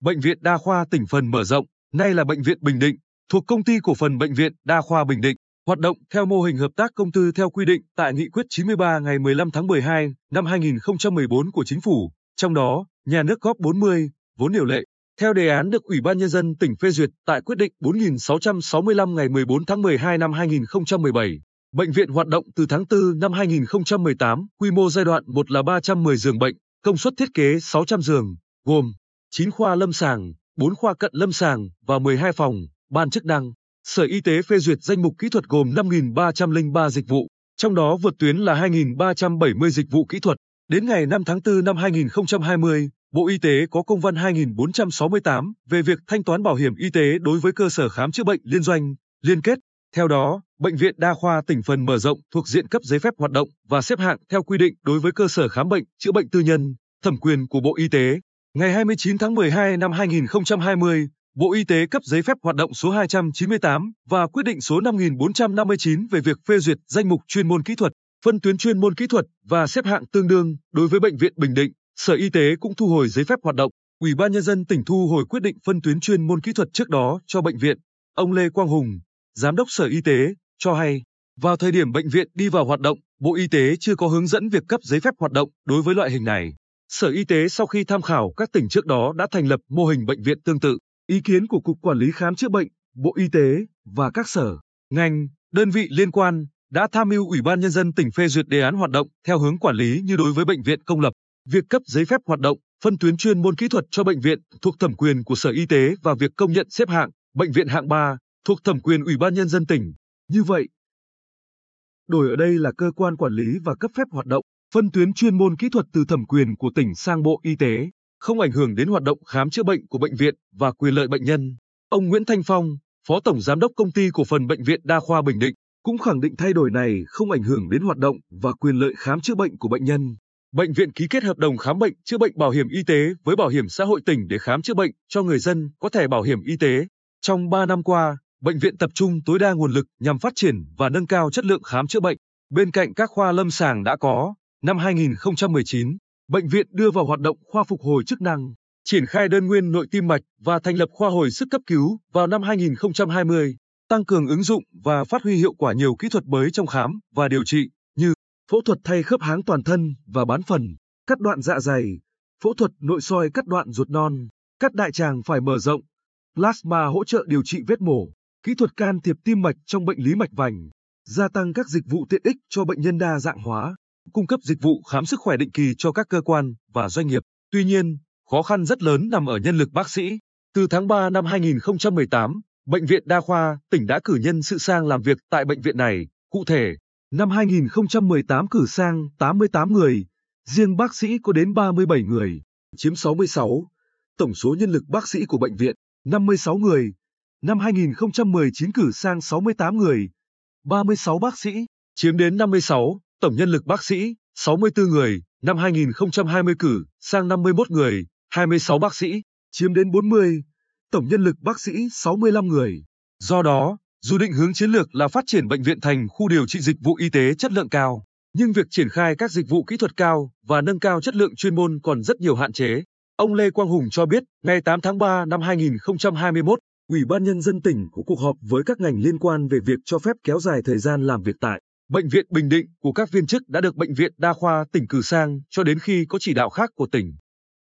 Bệnh viện Đa khoa tỉnh phần mở rộng, nay là Bệnh viện Bình Định, thuộc Công ty Cổ phần Bệnh viện Đa khoa Bình Định, hoạt động theo mô hình hợp tác công tư theo quy định tại Nghị quyết 93 ngày 15 tháng 12 năm 2014 của Chính phủ, trong đó, nhà nước góp 40, vốn điều lệ. Theo đề án được Ủy ban Nhân dân tỉnh phê duyệt tại quyết định 4665 ngày 14 tháng 12 năm 2017, bệnh viện hoạt động từ tháng 4 năm 2018, quy mô giai đoạn 1 là 310 giường bệnh, công suất thiết kế 600 giường, gồm 9 khoa lâm sàng, 4 khoa cận lâm sàng và 12 phòng, ban chức năng. Sở Y tế phê duyệt danh mục kỹ thuật gồm 5.303 dịch vụ, trong đó vượt tuyến là 2.370 dịch vụ kỹ thuật. Đến ngày 5 tháng 4 năm 2020, Bộ Y tế có công văn 2468 về việc thanh toán bảo hiểm y tế đối với cơ sở khám chữa bệnh liên doanh, liên kết. Theo đó, Bệnh viện Đa khoa tỉnh phần mở rộng thuộc diện cấp giấy phép hoạt động và xếp hạng theo quy định đối với cơ sở khám bệnh, chữa bệnh tư nhân, thẩm quyền của Bộ Y tế. Ngày 29 tháng 12 năm 2020, Bộ Y tế cấp giấy phép hoạt động số 298 và quyết định số 5459 về việc phê duyệt danh mục chuyên môn kỹ thuật, phân tuyến chuyên môn kỹ thuật và xếp hạng tương đương đối với bệnh viện Bình Định. Sở Y tế cũng thu hồi giấy phép hoạt động. Ủy ban nhân dân tỉnh thu hồi quyết định phân tuyến chuyên môn kỹ thuật trước đó cho bệnh viện. Ông Lê Quang Hùng, giám đốc Sở Y tế, cho hay, vào thời điểm bệnh viện đi vào hoạt động, Bộ Y tế chưa có hướng dẫn việc cấp giấy phép hoạt động đối với loại hình này. Sở Y tế sau khi tham khảo các tỉnh trước đó đã thành lập mô hình bệnh viện tương tự. Ý kiến của Cục Quản lý Khám chữa bệnh, Bộ Y tế và các sở, ngành, đơn vị liên quan đã tham mưu Ủy ban Nhân dân tỉnh phê duyệt đề án hoạt động theo hướng quản lý như đối với bệnh viện công lập. Việc cấp giấy phép hoạt động, phân tuyến chuyên môn kỹ thuật cho bệnh viện thuộc thẩm quyền của Sở Y tế và việc công nhận xếp hạng bệnh viện hạng 3 thuộc thẩm quyền Ủy ban Nhân dân tỉnh. Như vậy, đổi ở đây là cơ quan quản lý và cấp phép hoạt động, phân tuyến chuyên môn kỹ thuật từ thẩm quyền của tỉnh sang Bộ Y tế, không ảnh hưởng đến hoạt động khám chữa bệnh của bệnh viện và quyền lợi bệnh nhân. Ông Nguyễn Thanh Phong, Phó Tổng Giám đốc Công ty Cổ phần Bệnh viện Đa khoa Bình Định, cũng khẳng định thay đổi này không ảnh hưởng đến hoạt động và quyền lợi khám chữa bệnh của bệnh nhân. Bệnh viện ký kết hợp đồng khám bệnh chữa bệnh bảo hiểm y tế với Bảo hiểm xã hội tỉnh để khám chữa bệnh cho người dân có thẻ bảo hiểm y tế. Trong 3 năm qua, bệnh viện tập trung tối đa nguồn lực nhằm phát triển và nâng cao chất lượng khám chữa bệnh. Bên cạnh các khoa lâm sàng đã có, năm 2019, bệnh viện đưa vào hoạt động khoa phục hồi chức năng, triển khai đơn nguyên nội tim mạch và thành lập khoa hồi sức cấp cứu vào năm 2020, tăng cường ứng dụng và phát huy hiệu quả nhiều kỹ thuật mới trong khám và điều trị như phẫu thuật thay khớp háng toàn thân và bán phần, cắt đoạn dạ dày, phẫu thuật nội soi cắt đoạn ruột non, cắt đại tràng phải mở rộng, plasma hỗ trợ điều trị vết mổ, kỹ thuật can thiệp tim mạch trong bệnh lý mạch vành, gia tăng các dịch vụ tiện ích cho bệnh nhân đa dạng hóa, cung cấp dịch vụ khám sức khỏe định kỳ cho các cơ quan và doanh nghiệp. Tuy nhiên, khó khăn rất lớn nằm ở nhân lực bác sĩ. Từ tháng 3 năm 2018, Bệnh viện Đa khoa tỉnh đã cử nhân sự sang làm việc tại bệnh viện này. Cụ thể, năm 2018 cử sang 88 người, riêng bác sĩ có đến 37 người, chiếm 66. Tổng số nhân lực bác sĩ của bệnh viện, 56 người. Năm 2019 cử sang 68 người, 36 bác sĩ, chiếm đến 56. Tổng nhân lực bác sĩ, 64 người, năm 2020 cử sang 51 người, 26 bác sĩ, chiếm đến 40. Tổng nhân lực bác sĩ 65 người. Do đó, dù định hướng chiến lược là phát triển bệnh viện thành khu điều trị dịch vụ y tế chất lượng cao, nhưng việc triển khai các dịch vụ kỹ thuật cao và nâng cao chất lượng chuyên môn còn rất nhiều hạn chế. Ông Lê Quang Hùng cho biết, ngày 8 tháng 3 năm 2021, Ủy ban Nhân dân tỉnh có cuộc họp với các ngành liên quan về việc cho phép kéo dài thời gian làm việc tại Bệnh viện Bình Định của các viên chức đã được Bệnh viện Đa khoa tỉnh cử sang cho đến khi có chỉ đạo khác của tỉnh.